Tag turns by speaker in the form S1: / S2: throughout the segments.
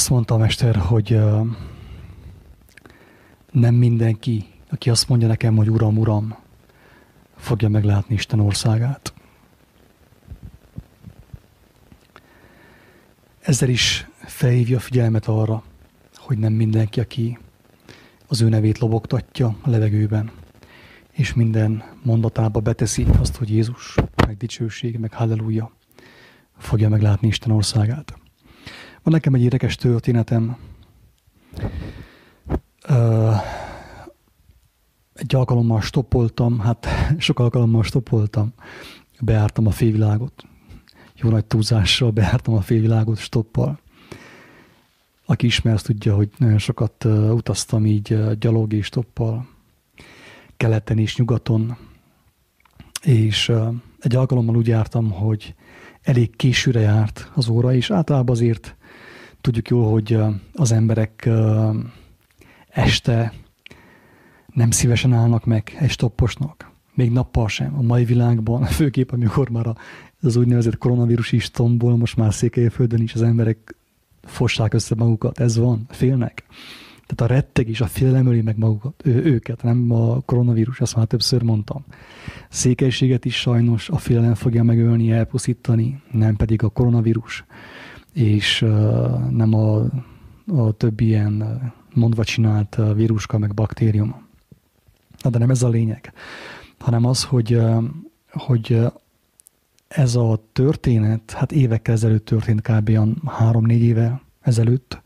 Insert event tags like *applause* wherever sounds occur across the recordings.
S1: Azt mondta a mester, hogy nem mindenki, aki azt mondja nekem, hogy Uram, Uram, fogja meglátni Isten országát. Ezzel is felhívja a figyelmet arra, hogy nem mindenki, aki az ő nevét lobogtatja a levegőben, és minden mondatába beteszi azt, hogy Jézus, meg dicsőség, meg halleluja, fogja meglátni Isten országát. Van nekem egy érdekes történetem. Egy alkalommal stoppoltam, hát *laughs* sok alkalommal stoppoltam, beártam a félvilágot. Jó nagy túlzással beártam a félvilágot stoppal. Aki ismer, azt tudja, hogy nagyon sokat utaztam így gyalog és stoppal, keleten és nyugaton, és egy alkalommal úgy jártam, hogy elég későre járt az óra, és általában azért tudjuk jól, hogy az emberek este nem szívesen állnak meg egy. Még nappal sem. A mai világban, *laughs* főképp amikor már az úgynevezett koronavírus is tombol, most már Székelyföldön is az emberek fossák össze magukat. Ez van. Félnek. Tehát a retteg is, a félelem öli meg magukat, ő, őket, nem a koronavírus, ezt már többször mondtam. Székelységet is sajnos a félelem fogja megölni, elpusztítani, nem pedig a koronavírus, és nem a, a többi ilyen mondva csinált víruska, meg baktérium. De nem ez a lényeg, hanem az, hogy, hogy ez a történet, hát évekkel ezelőtt történt, kb. három-négy éve ezelőtt,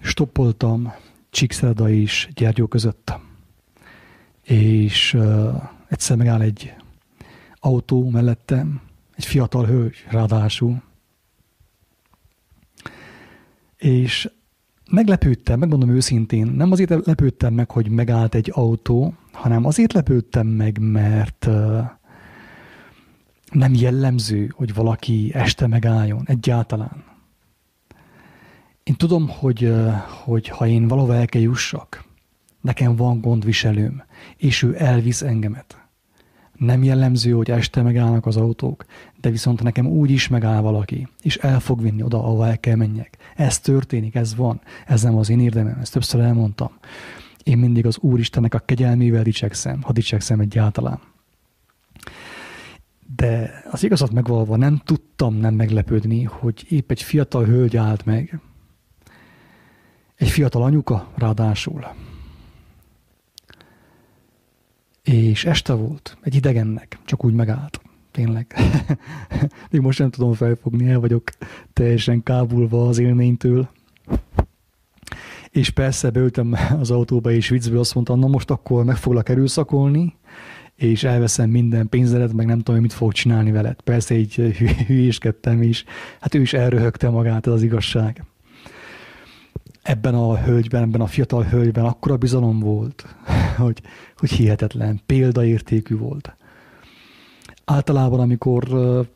S1: stoppoltam Csíkszereda és Gyergyó között. És uh, egyszer megáll egy autó mellettem, egy fiatal hölgy, ráadásul. És meglepődtem, megmondom őszintén, nem azért lepődtem meg, hogy megállt egy autó, hanem azért lepődtem meg, mert nem jellemző, hogy valaki este megálljon egyáltalán. Én tudom, hogy, hogy ha én valahova el kell jussak, nekem van gondviselőm, és ő elvisz engemet. Nem jellemző, hogy este megállnak az autók, de viszont nekem úgy is megáll valaki, és el fog vinni oda, ahova el kell menjek. Ez történik, ez van, ez nem az én érdemem, ezt többször elmondtam. Én mindig az Úristennek a kegyelmével dicsekszem, ha dicsekszem egyáltalán. De az igazat megvalva nem tudtam nem meglepődni, hogy épp egy fiatal hölgy állt meg, egy fiatal anyuka ráadásul. És este volt, egy idegennek, csak úgy megállt. Tényleg. *laughs* Még most nem tudom felfogni, el vagyok teljesen kábulva az élménytől. És persze beültem az autóba, és viccből azt mondtam, na most akkor meg foglak erőszakolni, és elveszem minden pénzedet, meg nem tudom, mit fog csinálni veled. Persze így hülyéskedtem is. Hát ő is elröhögte magát, ez az igazság ebben a hölgyben, ebben a fiatal hölgyben akkora bizalom volt, *laughs* hogy, hogy hihetetlen, példaértékű volt. Általában, amikor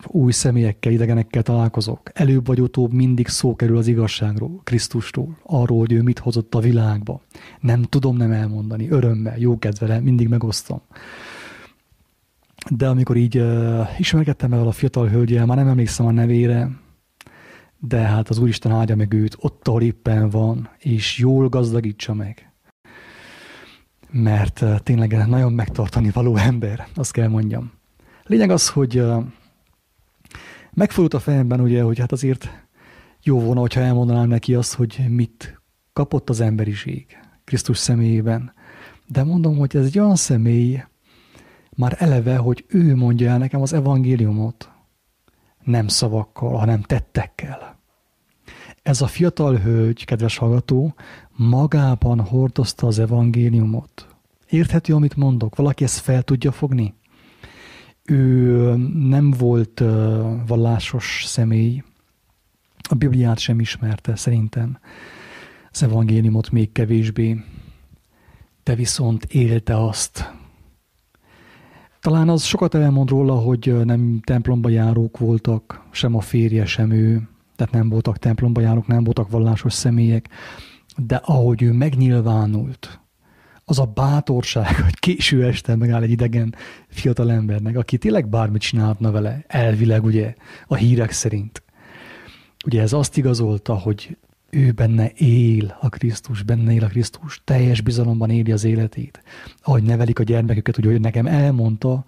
S1: új személyekkel, idegenekkel találkozok, előbb vagy utóbb mindig szó kerül az igazságról, Krisztustól, arról, hogy ő mit hozott a világba. Nem tudom nem elmondani, örömmel, jó kedvele, mindig megosztom. De amikor így uh, ismerkedtem el a fiatal hölgyel, már nem emlékszem a nevére, de hát az Úristen áldja meg őt ott, ahol éppen van, és jól gazdagítsa meg. Mert uh, tényleg nagyon megtartani való ember, azt kell mondjam. Lényeg az, hogy uh, megfordult a fejemben, ugye, hogy hát azért jó volna, hogyha elmondanám neki azt, hogy mit kapott az emberiség Krisztus személyében. De mondom, hogy ez egy olyan személy, már eleve, hogy ő mondja el nekem az evangéliumot, nem szavakkal, hanem tettekkel. Ez a fiatal hölgy, kedves hallgató, magában hordozta az evangéliumot. Érthető, amit mondok? Valaki ezt fel tudja fogni? Ő nem volt vallásos személy, a Bibliát sem ismerte szerintem, az evangéliumot még kevésbé, de viszont élte azt, talán az sokat elmond róla, hogy nem templomba járók voltak, sem a férje, sem ő, tehát nem voltak templomba járók, nem voltak vallásos személyek, de ahogy ő megnyilvánult, az a bátorság, *laughs* hogy késő este megáll egy idegen fiatal embernek, aki tényleg bármit csinálhatna vele, elvileg ugye, a hírek szerint. Ugye ez azt igazolta, hogy ő benne él a Krisztus, benne él a Krisztus, teljes bizalomban éli az életét. Ahogy nevelik a gyermeküket, úgy, hogy nekem elmondta,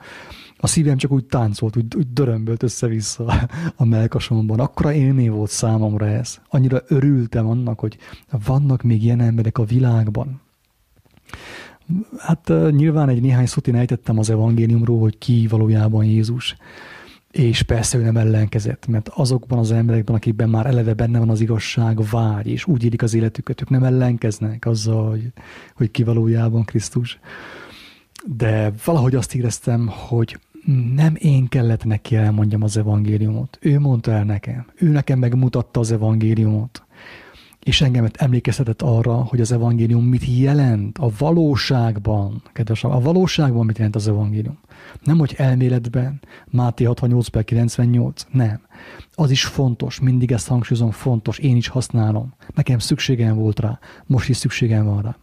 S1: a szívem csak úgy táncolt, úgy, úgy dörömbölt össze-vissza a melkasomban. Akkora élmény volt számomra ez. Annyira örültem annak, hogy vannak még ilyen emberek a világban. Hát nyilván egy néhány szót én ejtettem az evangéliumról, hogy ki valójában Jézus. És persze ő nem ellenkezett, mert azokban az emberekben, akikben már eleve benne van az igazság, vágy, és úgy élik az életüket, ők nem ellenkeznek azzal, hogy, hogy ki valójában Krisztus. De valahogy azt éreztem, hogy nem én kellett neki elmondjam az evangéliumot. Ő mondta el nekem. Ő nekem megmutatta az evangéliumot. És engemet emlékeztetett arra, hogy az evangélium mit jelent a valóságban. Kedves, a valóságban mit jelent az evangélium. Nem, hogy elméletben, Máté 68 per 98, nem. Az is fontos, mindig ezt hangsúlyozom, fontos, én is használom. Nekem szükségem volt rá, most is szükségem van rá.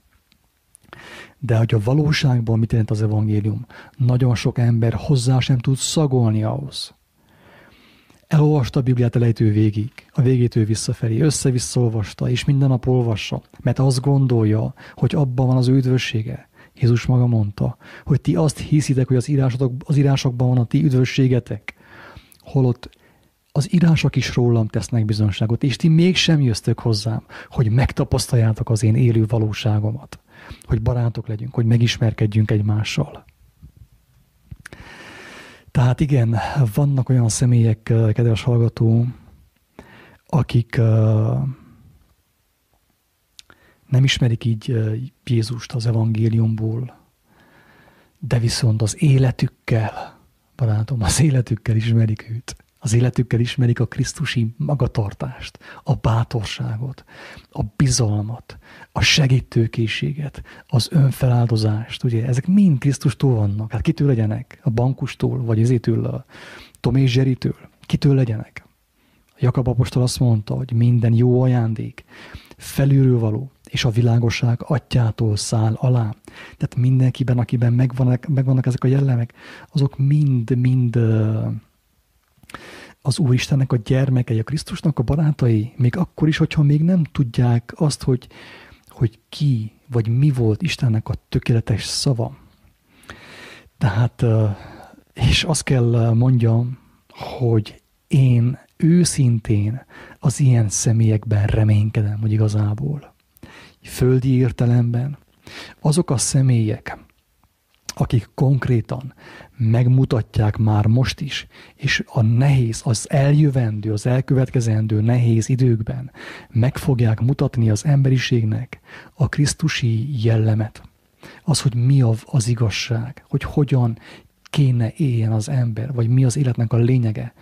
S1: De hogy a valóságban mit jelent az evangélium, nagyon sok ember hozzá sem tud szagolni ahhoz. Elolvasta a Bibliát elejtő végig, a végétől visszafelé, össze-vissza olvasta, és minden nap olvassa, mert azt gondolja, hogy abban van az üdvössége. Jézus maga mondta, hogy ti azt hiszitek, hogy az, írások, az írásokban van a ti üdvösségetek, holott az írások is rólam tesznek bizonságot, és ti mégsem jöztök hozzám, hogy megtapasztaljátok az én élő valóságomat hogy barátok legyünk, hogy megismerkedjünk egymással. Tehát igen, vannak olyan személyek, kedves hallgató, akik nem ismerik így Jézust az evangéliumból, de viszont az életükkel, barátom, az életükkel ismerik őt az életükkel ismerik a Krisztusi magatartást, a bátorságot, a bizalmat, a segítőkészséget, az önfeláldozást. Ugye ezek mind Krisztustól vannak. Hát kitől legyenek? A bankustól, vagy ezétől, a Tom és Zseritől? Kitől legyenek? Jakab apostol azt mondta, hogy minden jó ajándék felülről való, és a világosság atyától száll alá. Tehát mindenkiben, akiben megvannak, megvannak ezek a jellemek, azok mind-mind az Úristennek a gyermekei, a Krisztusnak a barátai, még akkor is, hogyha még nem tudják azt, hogy, hogy ki vagy mi volt Istennek a tökéletes szava. Tehát, és azt kell mondjam, hogy én őszintén az ilyen személyekben reménykedem, hogy igazából. Földi értelemben azok a személyek, akik konkrétan megmutatják már most is, és a nehéz, az eljövendő, az elkövetkezendő nehéz időkben meg fogják mutatni az emberiségnek a Krisztusi jellemet. Az, hogy mi az igazság, hogy hogyan kéne éljen az ember, vagy mi az életnek a lényege,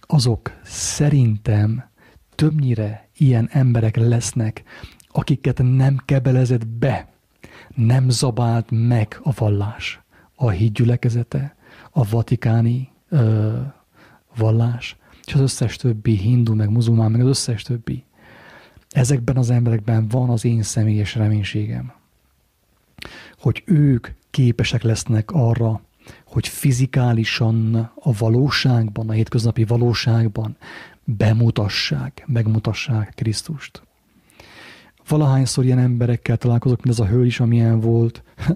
S1: azok szerintem többnyire ilyen emberek lesznek, akiket nem kebelezett be nem zabált meg a vallás, a hídgyülekezete, a vatikáni ö, vallás, és az összes többi hindu, meg muzulmán, meg az összes többi. Ezekben az emberekben van az én személyes reménységem, hogy ők képesek lesznek arra, hogy fizikálisan a valóságban, a hétköznapi valóságban bemutassák, megmutassák Krisztust valahányszor ilyen emberekkel találkozok, mint ez a hölgy is, amilyen volt, *laughs*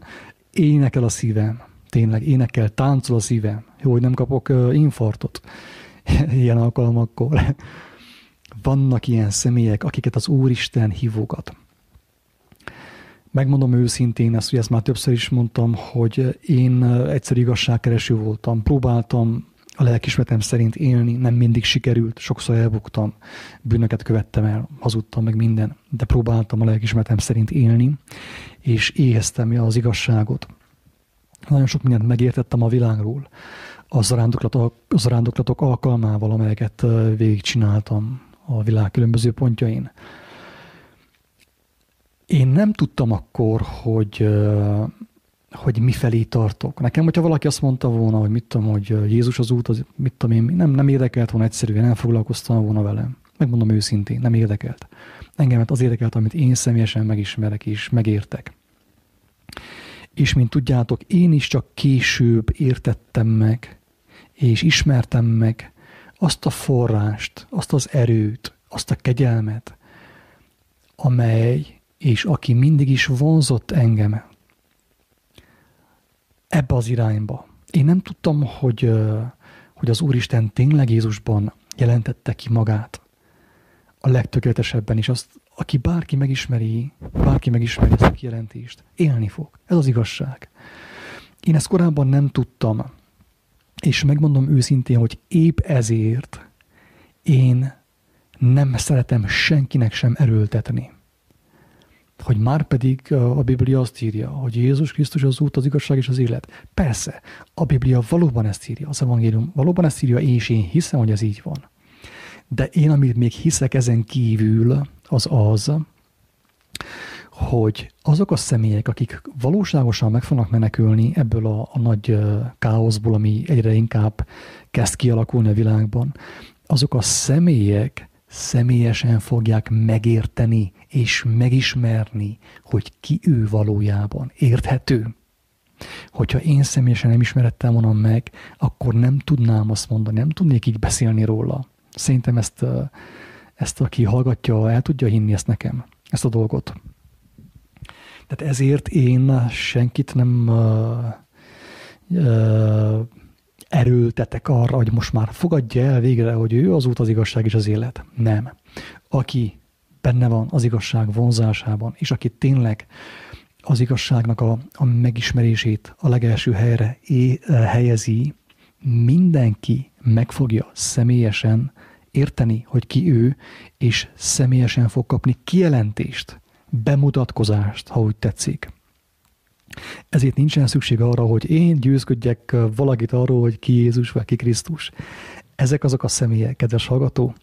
S1: énekel a szívem. Tényleg, énekel, táncol a szívem. Jó, hogy nem kapok infartot *laughs* ilyen alkalmakkor. Vannak ilyen személyek, akiket az Úristen hívogat. Megmondom őszintén ezt, hogy ezt már többször is mondtam, hogy én egyszer igazságkereső voltam. Próbáltam a lelkismeretem szerint élni, nem mindig sikerült, sokszor elbuktam, bűnöket követtem el, hazudtam meg minden, de próbáltam a lelkismeretem szerint élni, és éheztem az igazságot. Nagyon sok mindent megértettem a világról, az zarándoklatok, az zarándoklatok alkalmával, amelyeket végigcsináltam a világ különböző pontjain. Én nem tudtam akkor, hogy hogy mifelé tartok. Nekem, hogyha valaki azt mondta volna, hogy mit tudom, hogy Jézus az út, az, mit tudom én, nem, nem érdekelt volna egyszerűen, nem foglalkoztam volna velem. Megmondom őszintén, nem érdekelt. Engemet az érdekelt, amit én személyesen megismerek és megértek. És mint tudjátok, én is csak később értettem meg, és ismertem meg azt a forrást, azt az erőt, azt a kegyelmet, amely és aki mindig is vonzott engem ebbe az irányba. Én nem tudtam, hogy, hogy az Úristen tényleg Jézusban jelentette ki magát a legtökéletesebben, és azt, aki bárki megismeri, bárki megismeri ezt a kijelentést, élni fog. Ez az igazság. Én ezt korábban nem tudtam, és megmondom őszintén, hogy épp ezért én nem szeretem senkinek sem erőltetni. Hogy már pedig a Biblia azt írja, hogy Jézus Krisztus az út, az igazság és az élet. Persze, a Biblia valóban ezt írja, az evangélium valóban ezt írja, és én hiszem, hogy ez így van. De én, amit még hiszek ezen kívül, az az, hogy azok a személyek, akik valóságosan meg fognak menekülni ebből a, a nagy káoszból, ami egyre inkább kezd kialakulni a világban, azok a személyek személyesen fogják megérteni és megismerni, hogy ki ő valójában. Érthető? Hogyha én személyesen nem ismerettem volna meg, akkor nem tudnám azt mondani, nem tudnék így beszélni róla. Szerintem ezt, ezt aki hallgatja, el tudja hinni ezt nekem, ezt a dolgot. Tehát ezért én senkit nem uh, uh, erőltetek arra, hogy most már fogadja el végre, hogy ő az út, az igazság és az élet. Nem. Aki benne van az igazság vonzásában, és aki tényleg az igazságnak a, a megismerését a legelső helyre é, helyezi, mindenki meg fogja személyesen érteni, hogy ki ő, és személyesen fog kapni kijelentést, bemutatkozást, ha úgy tetszik. Ezért nincsen szükség arra, hogy én győzködjek valakit arról, hogy ki Jézus vagy ki Krisztus. Ezek azok a személyek, kedves hallgató,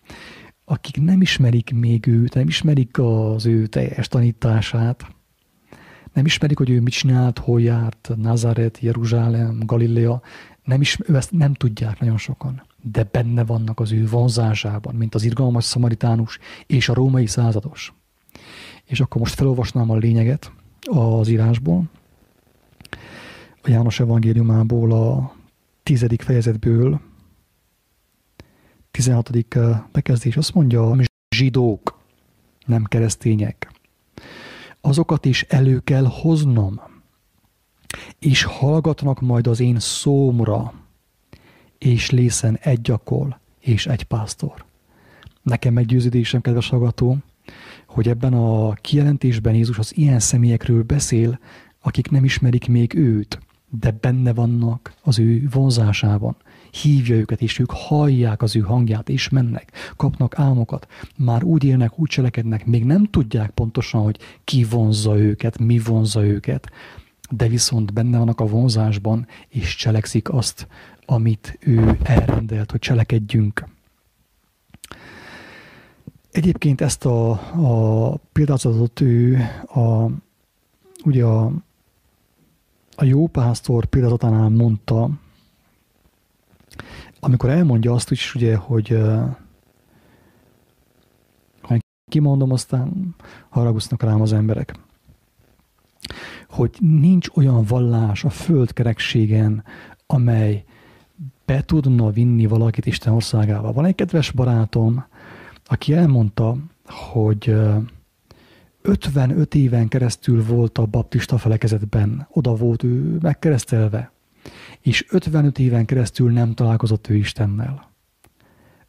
S1: akik nem ismerik még őt, nem ismerik az ő teljes tanítását, nem ismerik, hogy ő mit csinált, hol járt, Nazaret, Jeruzsálem, Galilea, nem, is, ezt nem tudják nagyon sokan, de benne vannak az ő vonzásában, mint az irgalmas szamaritánus és a római százados. És akkor most felolvasnám a lényeget az írásból, a János evangéliumából a tizedik fejezetből, 16. bekezdés azt mondja, zsidók, nem keresztények. Azokat is elő kell hoznom, és hallgatnak majd az én szómra, és lészen egy gyakol és egy pásztor. Nekem meggyőződésem, kedves hallgató, hogy ebben a kijelentésben Jézus az ilyen személyekről beszél, akik nem ismerik még őt, de benne vannak az ő vonzásában. Hívja őket, és ők hallják az ő hangját, és mennek, kapnak álmokat. Már úgy élnek, úgy cselekednek, még nem tudják pontosan, hogy ki vonzza őket, mi vonzza őket, de viszont benne vannak a vonzásban, és cselekszik azt, amit ő elrendelt, hogy cselekedjünk. Egyébként ezt a, a példázatot ő a, ugye a a jó pásztor példázatánál mondta, amikor elmondja azt is, ugye, hogy kimondom, aztán haragusznak rám az emberek, hogy nincs olyan vallás a földkerekségen, amely be tudna vinni valakit Isten országába. Van egy kedves barátom, aki elmondta, hogy 55 éven keresztül volt a baptista felekezetben, oda volt ő megkeresztelve, és 55 éven keresztül nem találkozott ő Istennel.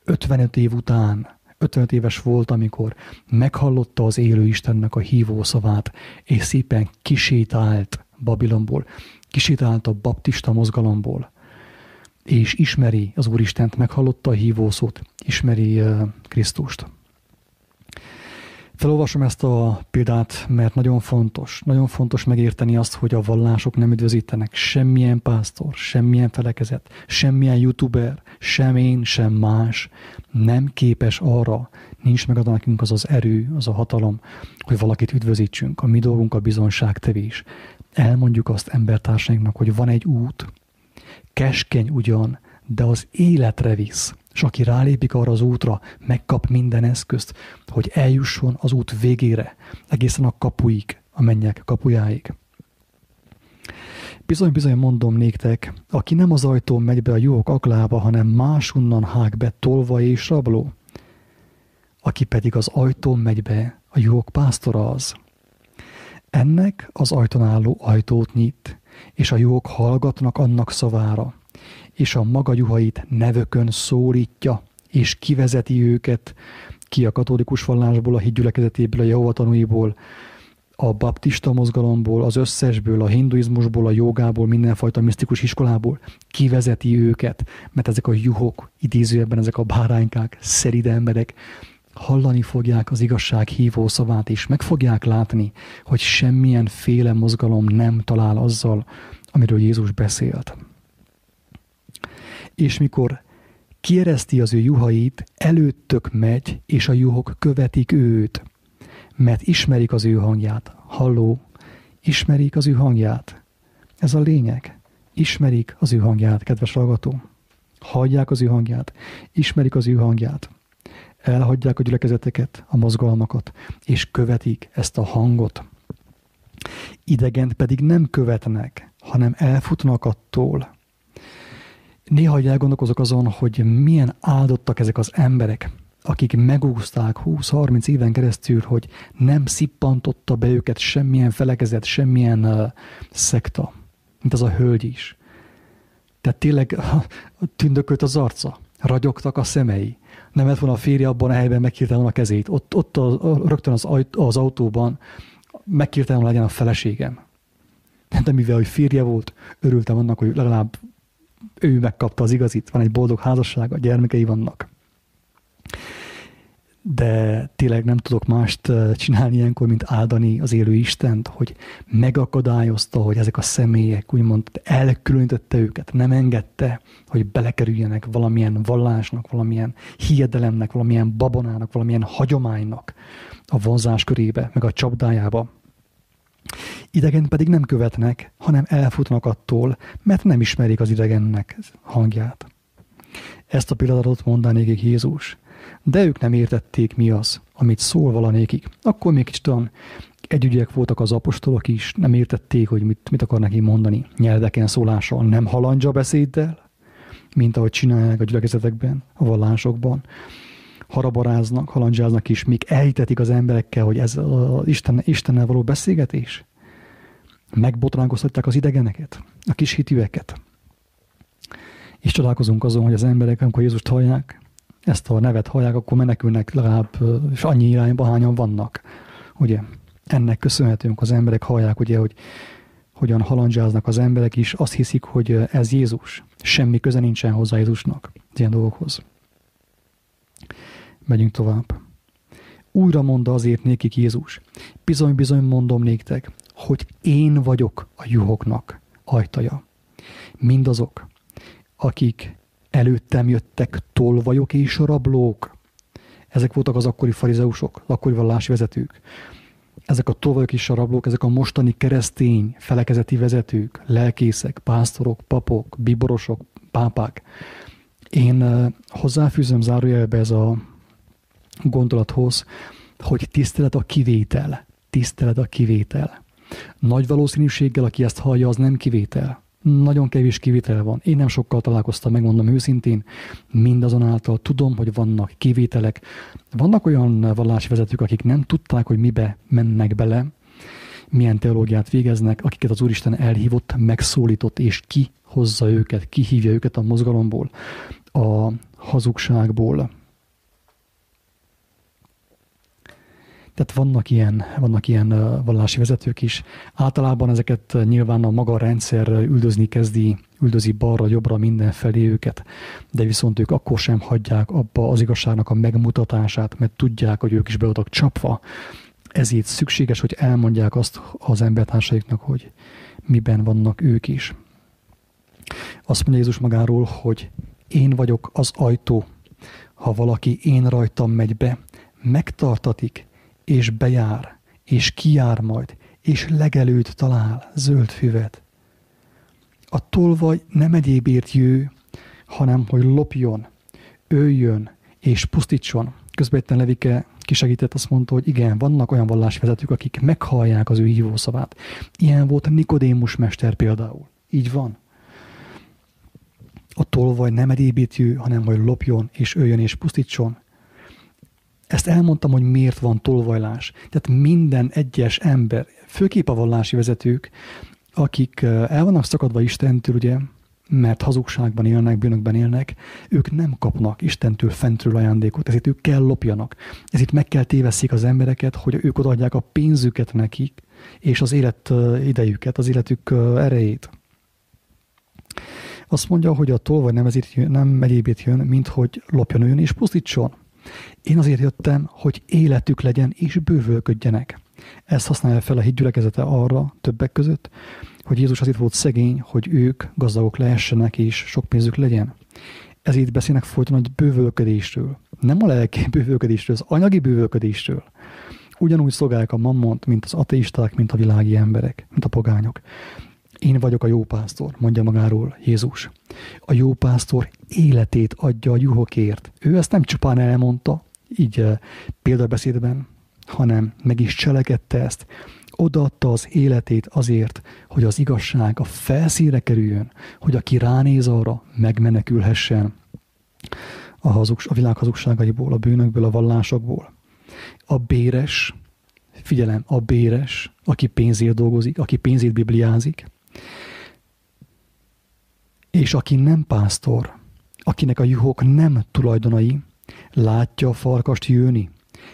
S1: 55 év után, 55 éves volt, amikor meghallotta az élő Istennek a hívó szavát, és szépen kisétált Babilonból, kisétált a baptista mozgalomból, és ismeri az Úristent, meghallotta a hívószót, ismeri uh, Krisztust. Felolvasom ezt a példát, mert nagyon fontos. Nagyon fontos megérteni azt, hogy a vallások nem üdvözítenek semmilyen pásztor, semmilyen felekezet, semmilyen youtuber, sem én, sem más nem képes arra, nincs meg nekünk az az erő, az a hatalom, hogy valakit üdvözítsünk. A mi dolgunk a bizonságtevés. Elmondjuk azt embertársainknak, hogy van egy út, keskeny ugyan, de az életre visz és aki rálépik arra az útra, megkap minden eszközt, hogy eljusson az út végére, egészen a kapuig, a mennyek kapujáig. Bizony-bizony mondom néktek, aki nem az ajtón megy be a jók aklába, hanem másunnan hág be tolva és rabló, aki pedig az ajtón megy be, a juhok pásztora az. Ennek az ajtón álló ajtót nyit, és a juhok hallgatnak annak szavára, és a maga juhait nevökön szólítja, és kivezeti őket ki a katolikus vallásból, a hídgyülekezetéből, a Jehova tanúiból, a baptista mozgalomból, az összesből, a hinduizmusból, a jogából, mindenfajta misztikus iskolából kivezeti őket, mert ezek a juhok, idézőjebben ezek a báránykák, szeride emberek, hallani fogják az igazság hívó szavát, és meg fogják látni, hogy semmilyen féle mozgalom nem talál azzal, amiről Jézus beszélt. És mikor kiereszti az ő juhait, előttök megy, és a juhok követik őt, mert ismerik az ő hangját. Halló, ismerik az ő hangját. Ez a lényeg. Ismerik az ő hangját, kedves hallgató. Hallják az ő hangját, ismerik az ő hangját. Elhagyják a gyülekezeteket, a mozgalmakat, és követik ezt a hangot. Idegent pedig nem követnek, hanem elfutnak attól. Néha elgondolkozok azon, hogy milyen áldottak ezek az emberek, akik megúzták 20-30 éven keresztül, hogy nem szippantotta be őket semmilyen felekezet, semmilyen uh, szekta, mint az a hölgy is. Tehát tényleg tündökölt az arca, ragyogtak a szemei. Nem lett volna a férje abban a helyben megkérte volna a kezét. Ott, ott a, a, rögtön az, az autóban megkérte volna legyen a feleségem. De mivel, hogy férje volt, örültem annak, hogy legalább ő megkapta az igazit, van egy boldog házassága, gyermekei vannak de tényleg nem tudok mást csinálni ilyenkor, mint áldani az élő Istent, hogy megakadályozta, hogy ezek a személyek úgymond elkülönítette őket, nem engedte, hogy belekerüljenek valamilyen vallásnak, valamilyen hiedelemnek, valamilyen babonának, valamilyen hagyománynak a vonzás körébe, meg a csapdájába. Idegen pedig nem követnek, hanem elfutnak attól, mert nem ismerik az idegennek hangját. Ezt a pillanatot mondanék Jézus de ők nem értették, mi az, amit szól valanékik. Akkor még kicsit olyan együgyek voltak az apostolok is, nem értették, hogy mit, mit akar neki mondani. Nyelveken szólással, nem halandja beszéddel, mint ahogy csinálják a gyülekezetekben, a vallásokban. Harabaráznak, halandzsáznak is, míg elhitetik az emberekkel, hogy ez az Isten, Istennel való beszélgetés. Megbotránkoztatják az idegeneket, a kis hitűeket. És csodálkozunk azon, hogy az emberek, amikor Jézust hallják, ezt a nevet hallják, akkor menekülnek legalább és annyi irányba, hányan vannak. Ugye? Ennek köszönhetőnk az emberek hallják, ugye, hogy hogyan halandzsáznak az emberek is, azt hiszik, hogy ez Jézus. Semmi köze nincsen hozzá Jézusnak, ilyen dolgokhoz. Megyünk tovább. Újra mondta azért nékik Jézus. Bizony-bizony mondom néktek, hogy én vagyok a juhoknak ajtaja. Mindazok, akik Előttem jöttek tolvajok és rablók. Ezek voltak az akkori farizeusok, akkori vallási vezetők. Ezek a tolvajok és a rablók, ezek a mostani keresztény felekezeti vezetők, lelkészek, pásztorok, papok, biborosok, pápák. Én hozzáfűzöm zárójelbe ez a gondolathoz, hogy tisztelet a kivétel. Tisztelet a kivétel. Nagy valószínűséggel, aki ezt hallja, az nem kivétel nagyon kevés kivétel van. Én nem sokkal találkoztam, megmondom őszintén, mindazonáltal tudom, hogy vannak kivételek. Vannak olyan vallási vezetők, akik nem tudták, hogy mibe mennek bele, milyen teológiát végeznek, akiket az Úristen elhívott, megszólított, és ki hozza őket, kihívja őket a mozgalomból, a hazugságból, Tehát vannak ilyen, vannak ilyen vallási vezetők is. Általában ezeket nyilván a maga rendszer üldözni kezdi, üldözi balra, jobbra, mindenfelé őket, de viszont ők akkor sem hagyják abba az igazságnak a megmutatását, mert tudják, hogy ők is be csapva. Ezért szükséges, hogy elmondják azt az embertársaiknak, hogy miben vannak ők is. Azt mondja Jézus magáról, hogy én vagyok az ajtó. Ha valaki én rajtam megy be, megtartatik, és bejár, és kijár majd, és legelőt talál zöld füvet. A tolvaj nem egyébért jő, hanem hogy lopjon, öljön és pusztítson. Közben egy Levike kisegített, azt mondta, hogy igen, vannak olyan vallásvezetők, akik meghallják az ő hívószavát. Ilyen volt a Nikodémus mester például. Így van. A tolvaj nem egyébét jő, hanem hogy lopjon és öljön és pusztítson. Ezt elmondtam, hogy miért van tolvajlás. Tehát minden egyes ember, főképp a vallási vezetők, akik el vannak szakadva Istentől, ugye, mert hazugságban élnek, bűnökben élnek, ők nem kapnak Istentől fentről ajándékot, ezért ők kell lopjanak. Ezért meg kell téveszik az embereket, hogy ők odaadják a pénzüket nekik, és az élet idejüket, az életük erejét. Azt mondja, hogy a tolvaj nem, ezért jön, nem egyébét jön, mint hogy lopjon őn és pusztítson. Én azért jöttem, hogy életük legyen és bővölködjenek. Ezt használja fel a hídgyülekezete arra, többek között, hogy Jézus azért volt szegény, hogy ők gazdagok lehessenek és sok pénzük legyen. Ezért beszélnek folyton a bővölködésről. Nem a lelki *laughs* bővölködésről, az anyagi bővölködésről. Ugyanúgy szolgálják a mammont, mint az ateisták, mint a világi emberek, mint a pogányok. Én vagyok a jó pásztor, mondja magáról Jézus. A jó pásztor életét adja a juhokért. Ő ezt nem csupán elmondta, így eh, példabeszédben, hanem meg is cselekedte ezt. Odaadta az életét azért, hogy az igazság a felszínre kerüljön, hogy aki ránéz arra, megmenekülhessen a, hazugs, a világ hazugságaiból, a bűnökből, a vallásokból. A béres, figyelem, a béres, aki pénzért dolgozik, aki pénzért bibliázik, és aki nem pásztor, akinek a juhok nem tulajdonai, látja a farkast jönni,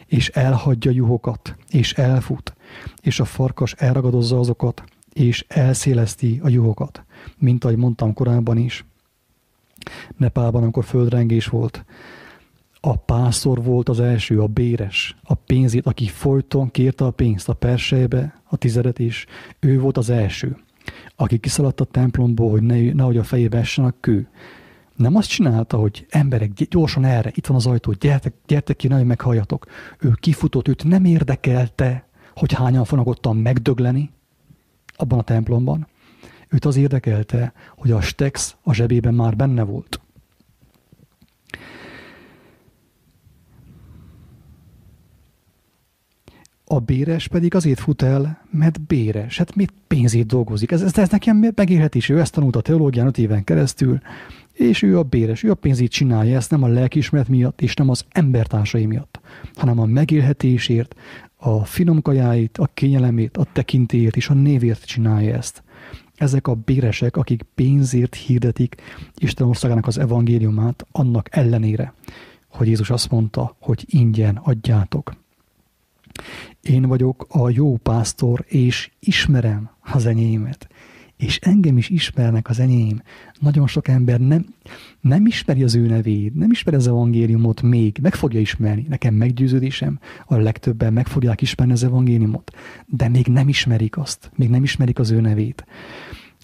S1: és elhagyja juhokat, és elfut, és a farkas elragadozza azokat, és elszéleszti a juhokat, mint ahogy mondtam korábban is. Nepálban, amikor földrengés volt, a pásztor volt az első, a béres, a pénzét, aki folyton kérte a pénzt a persejbe, a tizedet is, ő volt az első, aki kiszaladt a templomból, hogy ne, nehogy a fejébe essen a kő. Nem azt csinálta, hogy emberek, gyorsan erre, itt van az ajtó, gyertek, gyertek ki, nagyon meghalljatok. Ő kifutott, őt nem érdekelte, hogy hányan fognak ottan megdögleni abban a templomban. Őt az érdekelte, hogy a stex a zsebében már benne volt. A béres pedig azért fut el, mert béres. Hát mit pénzét dolgozik? Ez, ez, ez nekem megélhetés. Ő ezt tanult a teológián öt éven keresztül, és ő a béres, ő a pénzét csinálja, ezt nem a lelkismeret miatt, és nem az embertársai miatt, hanem a megélhetésért, a finom kajáit, a kényelemét, a tekintéért és a névért csinálja ezt. Ezek a béresek, akik pénzért hirdetik Isten országának az evangéliumát, annak ellenére, hogy Jézus azt mondta, hogy ingyen adjátok. Én vagyok a jó pásztor, és ismerem az enyémet. És engem is ismernek az enyém. Nagyon sok ember nem, nem ismeri az ő nevét, nem ismeri az evangéliumot még, meg fogja ismerni. Nekem meggyőződésem, a legtöbben meg fogják ismerni az evangéliumot, de még nem ismerik azt, még nem ismerik az ő nevét.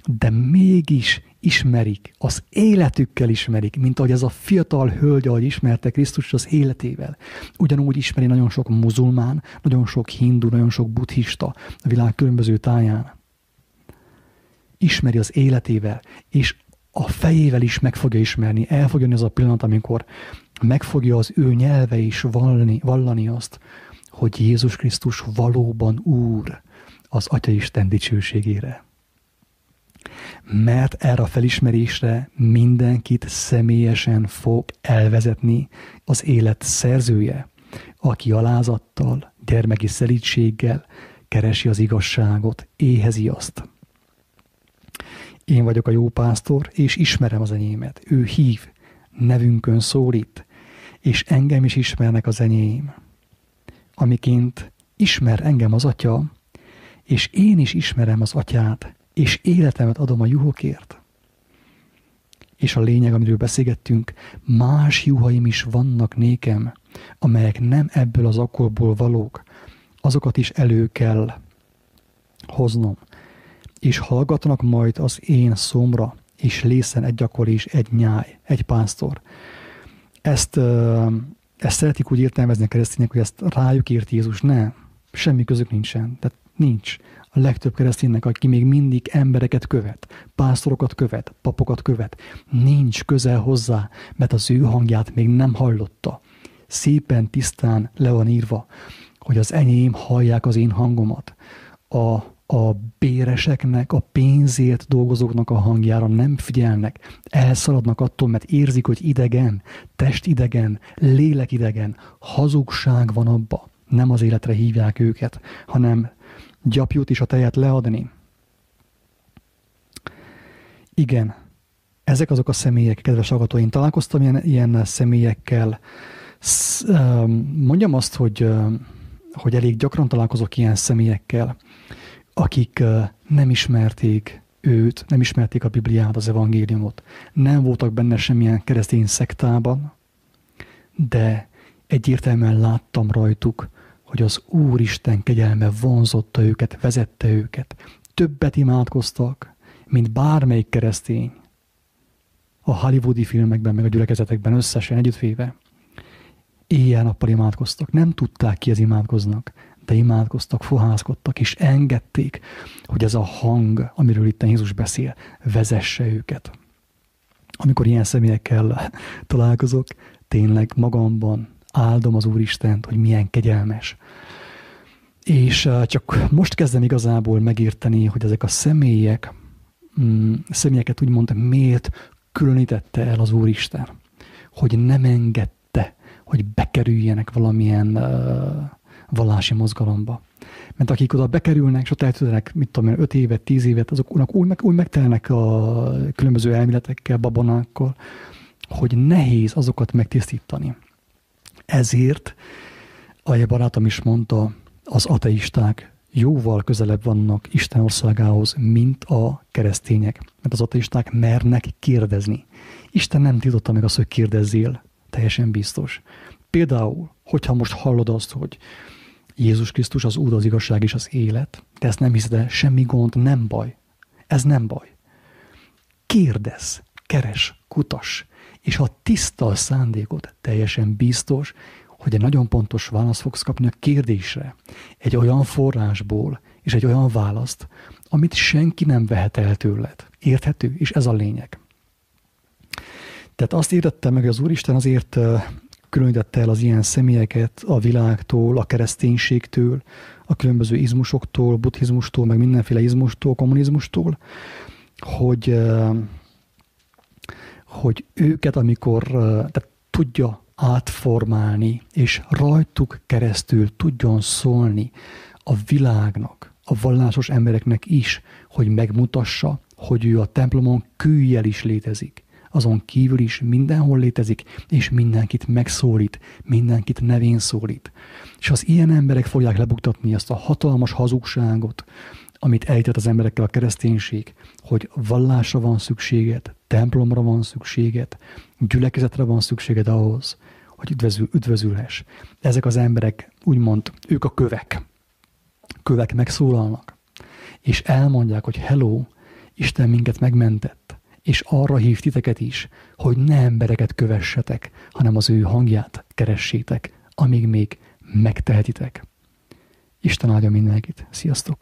S1: De mégis ismerik, az életükkel ismerik, mint ahogy ez a fiatal hölgy, ahogy ismerte Krisztus az életével. Ugyanúgy ismeri nagyon sok muzulmán, nagyon sok hindu, nagyon sok buddhista a világ különböző táján. Ismeri az életével, és a fejével is meg fogja ismerni. El fog jönni az a pillanat, amikor meg fogja az ő nyelve is vallani, vallani azt, hogy Jézus Krisztus valóban Úr az Atya Isten dicsőségére mert erre a felismerésre mindenkit személyesen fog elvezetni az élet szerzője, aki alázattal, gyermeki szelítséggel keresi az igazságot, éhezi azt. Én vagyok a jó pásztor, és ismerem az enyémet. Ő hív, nevünkön szólít, és engem is ismernek az enyém. Amiként ismer engem az atya, és én is ismerem az atyát, és életemet adom a juhokért. És a lényeg, amiről beszélgettünk, más juhaim is vannak nékem, amelyek nem ebből az akkorból valók. Azokat is elő kell hoznom. És hallgatnak majd az én szomra, és lészen egy gyakor és egy nyáj, egy pásztor. Ezt, ezt szeretik úgy értelmezni a keresztények, hogy ezt rájuk írt Jézus. Nem, semmi közük nincsen. Tehát nincs a legtöbb kereszténynek, aki még mindig embereket követ, pásztorokat követ, papokat követ, nincs közel hozzá, mert az ő hangját még nem hallotta. Szépen, tisztán le van írva, hogy az enyém hallják az én hangomat. A a béreseknek, a pénzért dolgozóknak a hangjára nem figyelnek, elszaladnak attól, mert érzik, hogy idegen, testidegen, lélekidegen, hazugság van abba. Nem az életre hívják őket, hanem gyapjút is a tejet leadni. Igen, ezek azok a személyek, kedves hallgatóim, találkoztam ilyen, ilyen személyekkel. Mondjam azt, hogy, hogy elég gyakran találkozok ilyen személyekkel, akik nem ismerték őt, nem ismerték a Bibliát, az evangéliumot, nem voltak benne semmilyen keresztény szektában, de egyértelműen láttam rajtuk, hogy az Úristen kegyelme vonzotta őket, vezette őket. Többet imádkoztak, mint bármelyik keresztény a hollywoodi filmekben, meg a gyülekezetekben összesen együttvéve. Éjjel-nappal imádkoztak, nem tudták ki az imádkoznak, de imádkoztak, fohászkodtak, és engedték, hogy ez a hang, amiről itt Jézus beszél, vezesse őket. Amikor ilyen személyekkel találkozok, tényleg magamban áldom az Úristent, hogy milyen kegyelmes. És csak most kezdem igazából megérteni, hogy ezek a személyek, mm, személyeket úgymond miért különítette el az Úristen, hogy nem engedte, hogy bekerüljenek valamilyen uh, vallási mozgalomba. Mert akik oda bekerülnek, és ott eltűnnek, mit tudom én, 5 évet, 10 évet, azok úgy, meg, úgy megtelnek a különböző elméletekkel, babonákkal, hogy nehéz azokat megtisztítani. Ezért, a barátom is mondta, az ateisták jóval közelebb vannak Isten országához, mint a keresztények. Mert az ateisták mernek kérdezni. Isten nem tiltotta meg azt, hogy kérdezzél, teljesen biztos. Például, hogyha most hallod azt, hogy Jézus Krisztus az Úr, az igazság és az élet, de ezt nem hiszed el, semmi gond, nem baj. Ez nem baj. Kérdez, keres, kutas, és ha tiszta szándékod, teljesen biztos, hogy egy nagyon pontos választ fogsz kapni a kérdésre. Egy olyan forrásból, és egy olyan választ, amit senki nem vehet el tőled. Érthető? És ez a lényeg. Tehát azt értette meg, hogy az Úristen azért különítette el az ilyen személyeket a világtól, a kereszténységtől, a különböző izmusoktól, buddhizmustól, meg mindenféle izmustól, kommunizmustól, hogy, hogy őket, amikor tehát tudja átformálni, és rajtuk keresztül tudjon szólni a világnak, a vallásos embereknek is, hogy megmutassa, hogy ő a templomon kőjel is létezik. Azon kívül is mindenhol létezik, és mindenkit megszólít, mindenkit nevén szólít. És az ilyen emberek fogják lebuktatni ezt a hatalmas hazugságot, amit ejtett az emberekkel a kereszténység, hogy vallásra van szükséged, templomra van szükséged, gyülekezetre van szükséged ahhoz, hogy üdvözül, üdvözülhess. Ezek az emberek, úgymond, ők a kövek. Kövek megszólalnak, és elmondják, hogy hello, Isten minket megmentett, és arra hív titeket is, hogy ne embereket kövessetek, hanem az ő hangját keressétek, amíg még megtehetitek. Isten áldja mindenkit. Sziasztok!